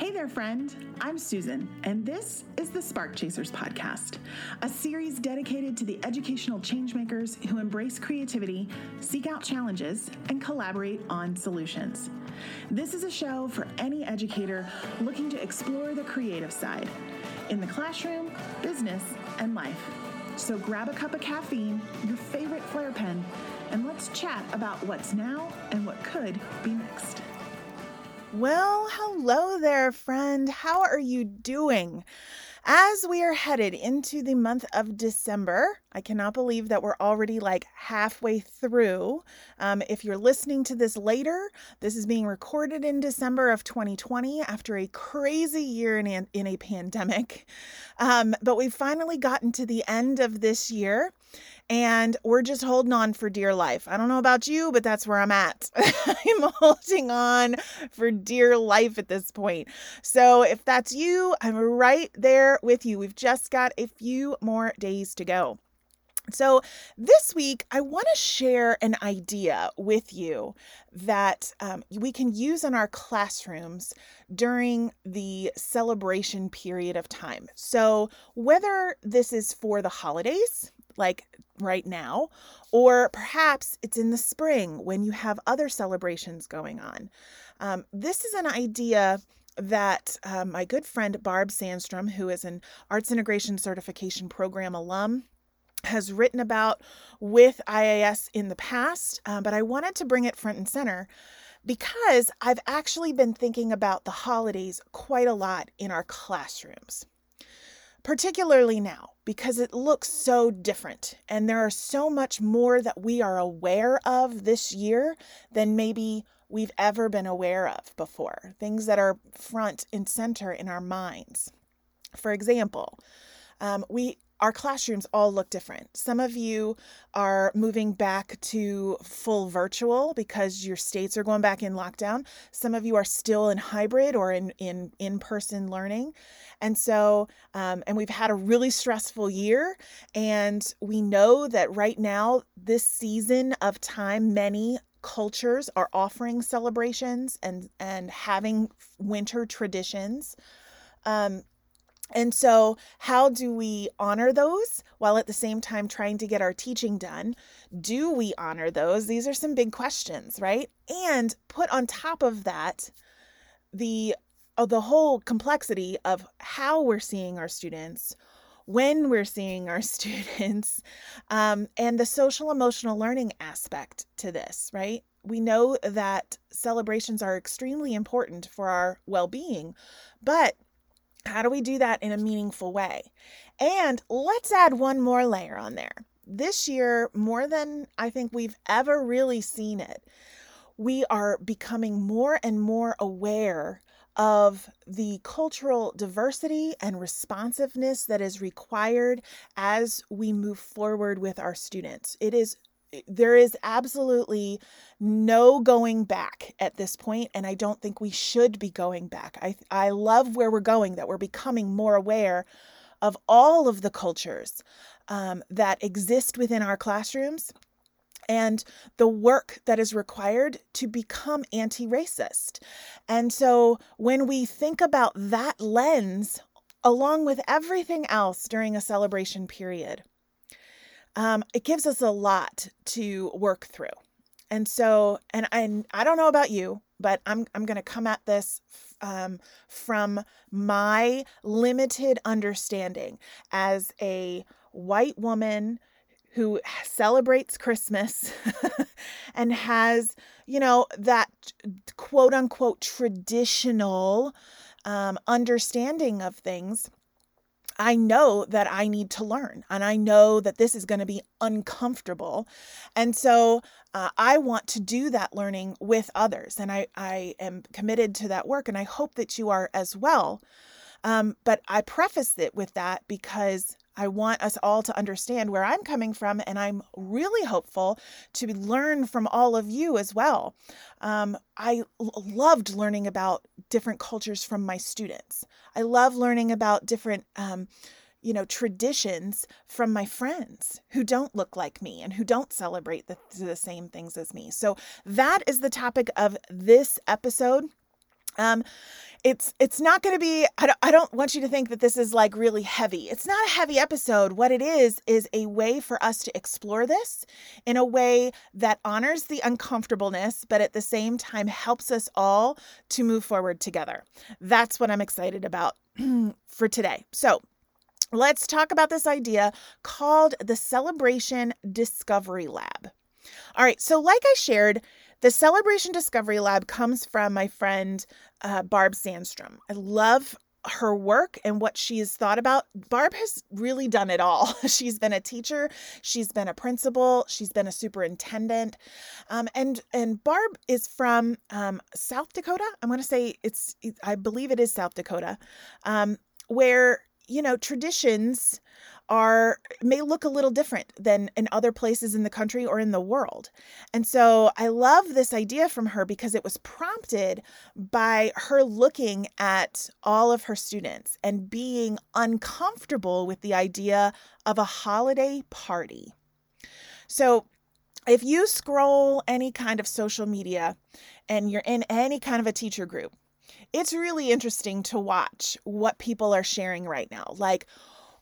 Hey there, friend. I'm Susan, and this is the Spark Chasers podcast, a series dedicated to the educational changemakers who embrace creativity, seek out challenges, and collaborate on solutions. This is a show for any educator looking to explore the creative side in the classroom, business, and life. So grab a cup of caffeine, your favorite Flair pen, and let's chat about what's now and what could be next. Well, hello there, friend. How are you doing? As we are headed into the month of December, I cannot believe that we're already like halfway through. Um, if you're listening to this later, this is being recorded in December of 2020 after a crazy year in a, in a pandemic. Um, but we've finally gotten to the end of this year and we're just holding on for dear life. I don't know about you, but that's where I'm at. I'm holding on for dear life at this point. So if that's you, I'm right there with you. We've just got a few more days to go. So, this week, I want to share an idea with you that um, we can use in our classrooms during the celebration period of time. So, whether this is for the holidays, like right now, or perhaps it's in the spring when you have other celebrations going on. Um, this is an idea that uh, my good friend Barb Sandstrom, who is an Arts Integration Certification Program alum, has written about with IAS in the past, uh, but I wanted to bring it front and center because I've actually been thinking about the holidays quite a lot in our classrooms particularly now because it looks so different and there are so much more that we are aware of this year than maybe we've ever been aware of before. Things that are front and center in our minds. For example um, we our classrooms all look different. Some of you are moving back to full virtual because your states are going back in lockdown. Some of you are still in hybrid or in in in person learning, and so um, and we've had a really stressful year, and we know that right now this season of time, many cultures are offering celebrations and and having winter traditions. Um, and so, how do we honor those while at the same time trying to get our teaching done? Do we honor those? These are some big questions, right? And put on top of that the uh, the whole complexity of how we're seeing our students, when we're seeing our students, um, and the social emotional learning aspect to this, right? We know that celebrations are extremely important for our well being, but how do we do that in a meaningful way? And let's add one more layer on there. This year, more than I think we've ever really seen it, we are becoming more and more aware of the cultural diversity and responsiveness that is required as we move forward with our students. It is there is absolutely no going back at this point and i don't think we should be going back i i love where we're going that we're becoming more aware of all of the cultures um, that exist within our classrooms and the work that is required to become anti racist. And so when we think about that lens, along with everything else during a celebration period, um, it gives us a lot to work through. And so, and I, I don't know about you, but I'm, I'm going to come at this um, from my limited understanding as a white woman who celebrates Christmas and has, you know, that quote unquote traditional um, understanding of things. I know that I need to learn and I know that this is going to be uncomfortable. And so uh, I want to do that learning with others. And I, I am committed to that work and I hope that you are as well. Um, but I preface it with that because I want us all to understand where I'm coming from, and I'm really hopeful to learn from all of you as well. Um, I l- loved learning about different cultures from my students. I love learning about different. Um, you know, traditions from my friends who don't look like me and who don't celebrate the, the same things as me. So, that is the topic of this episode. Um, it's it's not going to be I don't, I don't want you to think that this is like really heavy. It's not a heavy episode. What it is is a way for us to explore this in a way that honors the uncomfortableness but at the same time helps us all to move forward together. That's what i'm excited about for today. So let's talk about this idea called the celebration discovery lab all right so like i shared the Celebration Discovery Lab comes from my friend uh, Barb Sandstrom. I love her work and what she has thought about. Barb has really done it all. she's been a teacher, she's been a principal, she's been a superintendent, um, and and Barb is from um, South Dakota. I'm going to say it's, I believe it is South Dakota, um, where you know traditions are may look a little different than in other places in the country or in the world. And so I love this idea from her because it was prompted by her looking at all of her students and being uncomfortable with the idea of a holiday party. So if you scroll any kind of social media and you're in any kind of a teacher group, it's really interesting to watch what people are sharing right now. Like,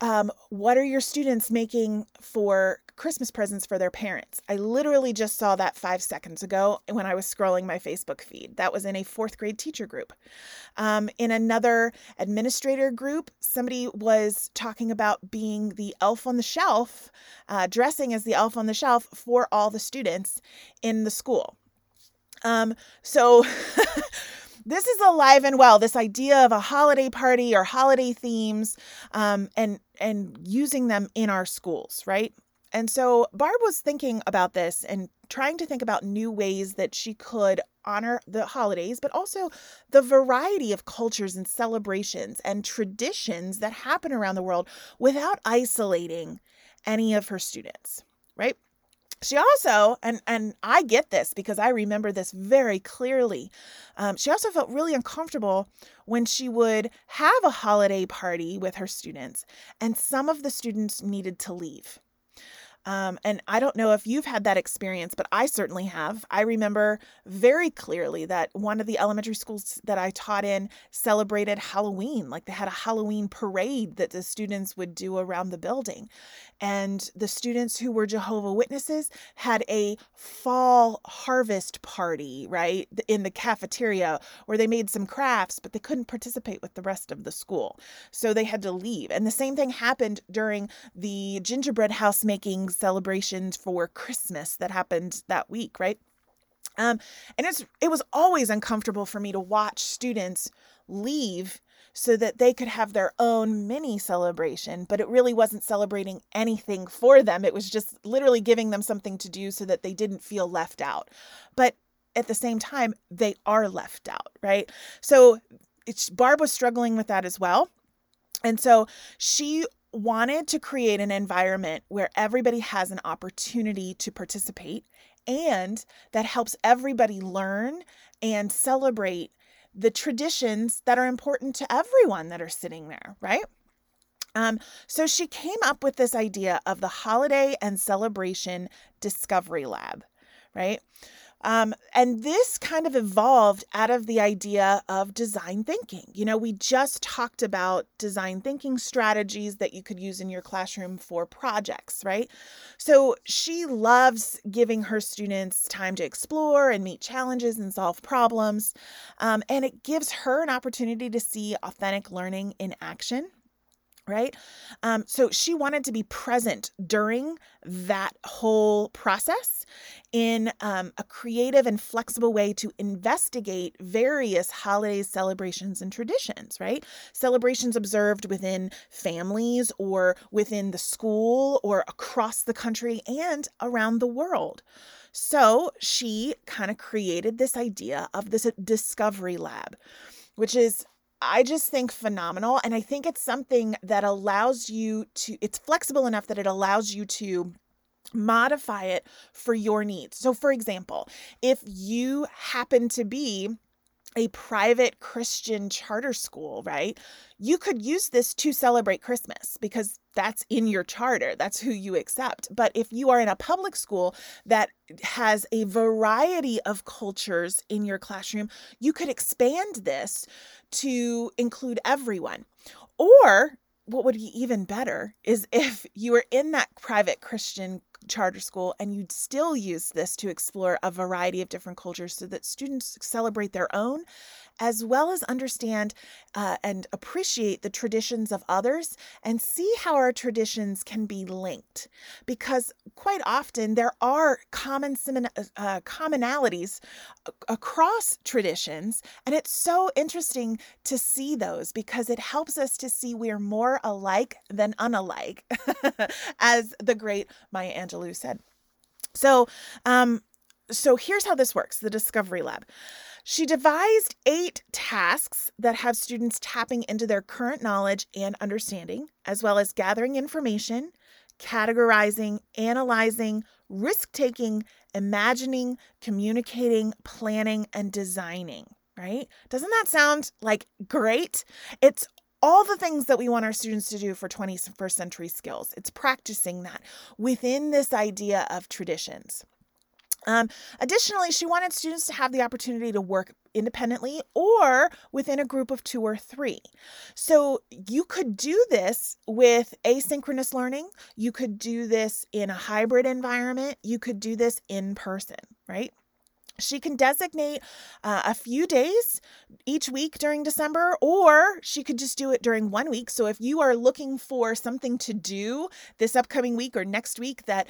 um, what are your students making for Christmas presents for their parents? I literally just saw that five seconds ago when I was scrolling my Facebook feed. That was in a fourth grade teacher group. Um, in another administrator group, somebody was talking about being the elf on the shelf, uh, dressing as the elf on the shelf for all the students in the school. Um, so this is alive and well. This idea of a holiday party or holiday themes, um, and and using them in our schools, right? And so Barb was thinking about this and trying to think about new ways that she could honor the holidays, but also the variety of cultures and celebrations and traditions that happen around the world without isolating any of her students, right? She also and and i get this because i remember this very clearly um, she also felt really uncomfortable when she would have a holiday party with her students and some of the students needed to leave um, and I don't know if you've had that experience, but I certainly have. I remember very clearly that one of the elementary schools that I taught in celebrated Halloween. Like they had a Halloween parade that the students would do around the building. And the students who were Jehovah Witnesses had a fall harvest party, right, in the cafeteria where they made some crafts, but they couldn't participate with the rest of the school. So they had to leave. And the same thing happened during the gingerbread house making celebrations for Christmas that happened that week, right? Um, and it's it was always uncomfortable for me to watch students leave so that they could have their own mini celebration, but it really wasn't celebrating anything for them. It was just literally giving them something to do so that they didn't feel left out. But at the same time, they are left out, right? So Barb was struggling with that as well. And so she wanted to create an environment where everybody has an opportunity to participate and that helps everybody learn and celebrate the traditions that are important to everyone that are sitting there, right? Um, so she came up with this idea of the Holiday and Celebration Discovery Lab, right? Um, and this kind of evolved out of the idea of design thinking. You know, we just talked about design thinking strategies that you could use in your classroom for projects, right? So she loves giving her students time to explore and meet challenges and solve problems. Um, and it gives her an opportunity to see authentic learning in action right? Um, so she wanted to be present during that whole process in um, a creative and flexible way to investigate various holidays, celebrations, and traditions, right? Celebrations observed within families or within the school or across the country and around the world. So she kind of created this idea of this discovery lab, which is I just think phenomenal. And I think it's something that allows you to, it's flexible enough that it allows you to modify it for your needs. So, for example, if you happen to be a private Christian charter school, right? You could use this to celebrate Christmas because that's in your charter. That's who you accept. But if you are in a public school that has a variety of cultures in your classroom, you could expand this to include everyone. Or what would be even better is if you were in that private Christian charter school and you'd still use this to explore a variety of different cultures so that students celebrate their own as well as understand uh, and appreciate the traditions of others and see how our traditions can be linked. Because quite often there are common uh, commonalities across traditions, and it's so interesting to see those because it helps us to see we're more alike than unalike, as the great Maya Angelou said. So, um, so here's how this works the Discovery Lab. She devised eight tasks that have students tapping into their current knowledge and understanding, as well as gathering information, categorizing, analyzing, risk taking, imagining, communicating, planning, and designing, right? Doesn't that sound like great? It's all the things that we want our students to do for 21st century skills. It's practicing that within this idea of traditions. Um, additionally, she wanted students to have the opportunity to work independently or within a group of two or three. So you could do this with asynchronous learning. You could do this in a hybrid environment. You could do this in person, right? She can designate uh, a few days each week during December, or she could just do it during one week. So, if you are looking for something to do this upcoming week or next week that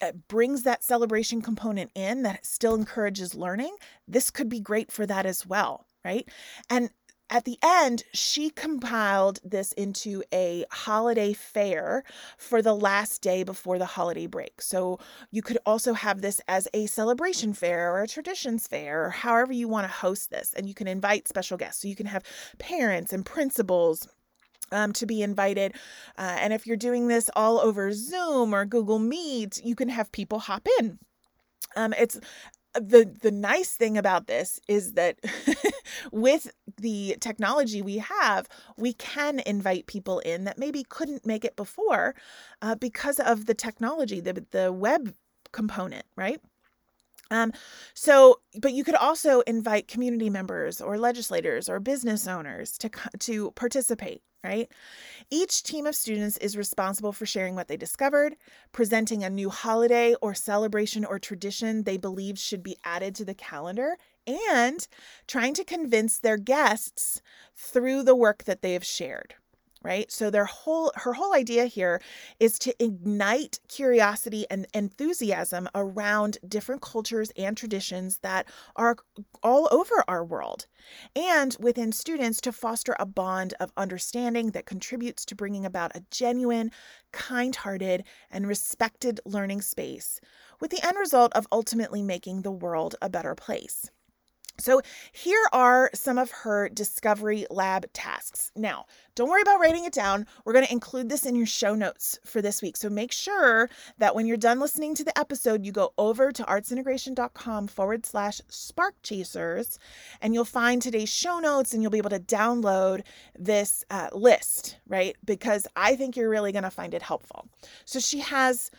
uh, brings that celebration component in, that still encourages learning, this could be great for that as well right? And at the end, she compiled this into a holiday fair for the last day before the holiday break. So you could also have this as a celebration fair or a traditions fair, or however you want to host this. And you can invite special guests. So you can have parents and principals. Um, to be invited. Uh, and if you're doing this all over Zoom or Google Meet, you can have people hop in. Um, it's the the nice thing about this is that with the technology we have we can invite people in that maybe couldn't make it before uh, because of the technology the the web component right? Um, so, but you could also invite community members or legislators or business owners to to participate right? Each team of students is responsible for sharing what they discovered, presenting a new holiday or celebration or tradition they believe should be added to the calendar, and trying to convince their guests through the work that they have shared right? So their whole her whole idea here is to ignite curiosity and enthusiasm around different cultures and traditions that are all over our world and within students to foster a bond of understanding that contributes to bringing about a genuine kind-hearted and respected learning space with the end result of ultimately making the world a better place so, here are some of her Discovery Lab tasks. Now, don't worry about writing it down. We're going to include this in your show notes for this week. So, make sure that when you're done listening to the episode, you go over to artsintegration.com forward slash spark chasers and you'll find today's show notes and you'll be able to download this uh, list, right? Because I think you're really going to find it helpful. So, she has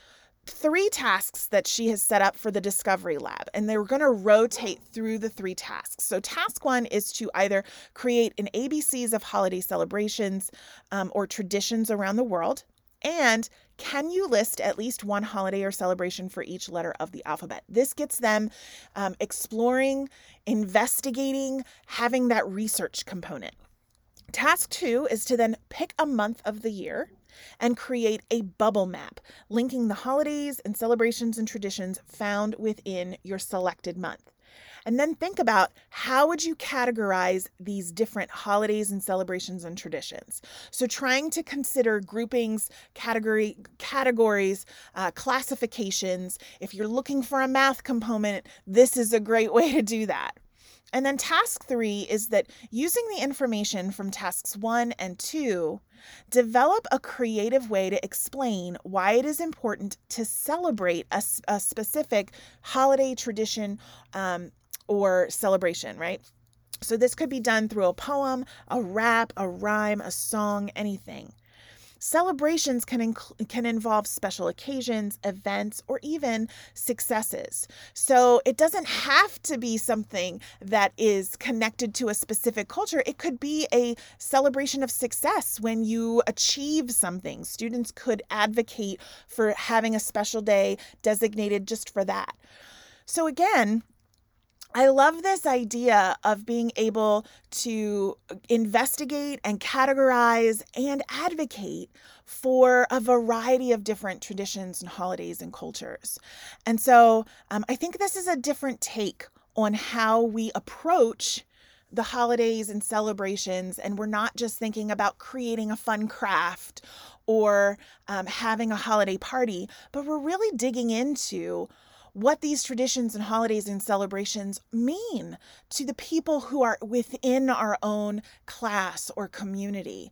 three tasks that she has set up for the Discovery Lab, and they're going to rotate through the three tasks. So, task one is to either create an ABCs of holiday celebrations um, or traditions around the world. And can you list at least one holiday or celebration for each letter of the alphabet? This gets them um, exploring, investigating, having that research component. Task two is to then pick a month of the year and create a bubble map linking the holidays and celebrations and traditions found within your selected month. And then think about how would you categorize these different holidays and celebrations and traditions. So trying to consider groupings, category categories, uh, classifications. If you're looking for a math component, this is a great way to do that. And then task three is that using the information from tasks one and two, develop a creative way to explain why it is important to celebrate a, a specific holiday tradition um, or celebration, right? So this could be done through a poem, a rap, a rhyme, a song, anything. Celebrations can, inc- can involve special occasions, events, or even successes. So it doesn't have to be something that is connected to a specific culture. It could be a celebration of success when you achieve something. Students could advocate for having a special day designated just for that. So again, I love this idea of being able to investigate and categorize and advocate for a variety of different traditions and holidays and cultures. And so um, I think this is a different take on how we approach the holidays and celebrations, and we're not just thinking about creating a fun craft or um, having a holiday party, but we're really digging into what these traditions and holidays and celebrations mean to the people who are within our own class or community.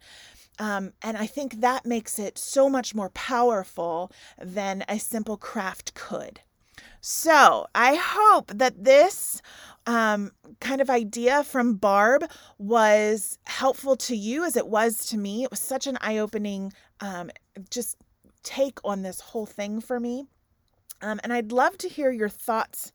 Um, and I think that makes it so much more powerful than a simple craft could. So I hope that this um, kind of idea from Barb was helpful to you as it was to me. It was such an eye opening, um, just take on this whole thing for me. Um, and I'd love to hear your thoughts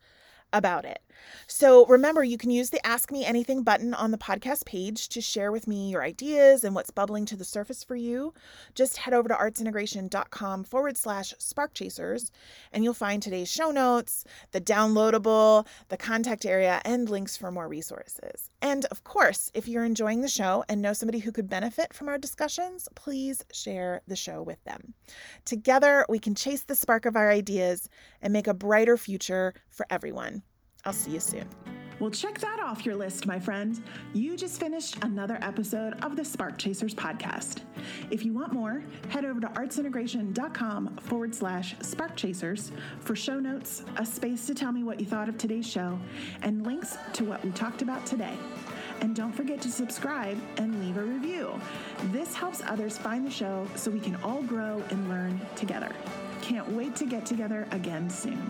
about it. So remember, you can use the Ask Me Anything button on the podcast page to share with me your ideas and what's bubbling to the surface for you. Just head over to artsintegration.com forward slash spark chasers, and you'll find today's show notes, the downloadable, the contact area, and links for more resources. And of course, if you're enjoying the show and know somebody who could benefit from our discussions, please share the show with them. Together, we can chase the spark of our ideas and make a brighter future for everyone. I'll see you soon. Well, check that off your list, my friend. You just finished another episode of the Spark Chasers podcast. If you want more, head over to artsintegration.com forward slash spark chasers for show notes, a space to tell me what you thought of today's show, and links to what we talked about today. And don't forget to subscribe and leave a review. This helps others find the show so we can all grow and learn together. Can't wait to get together again soon.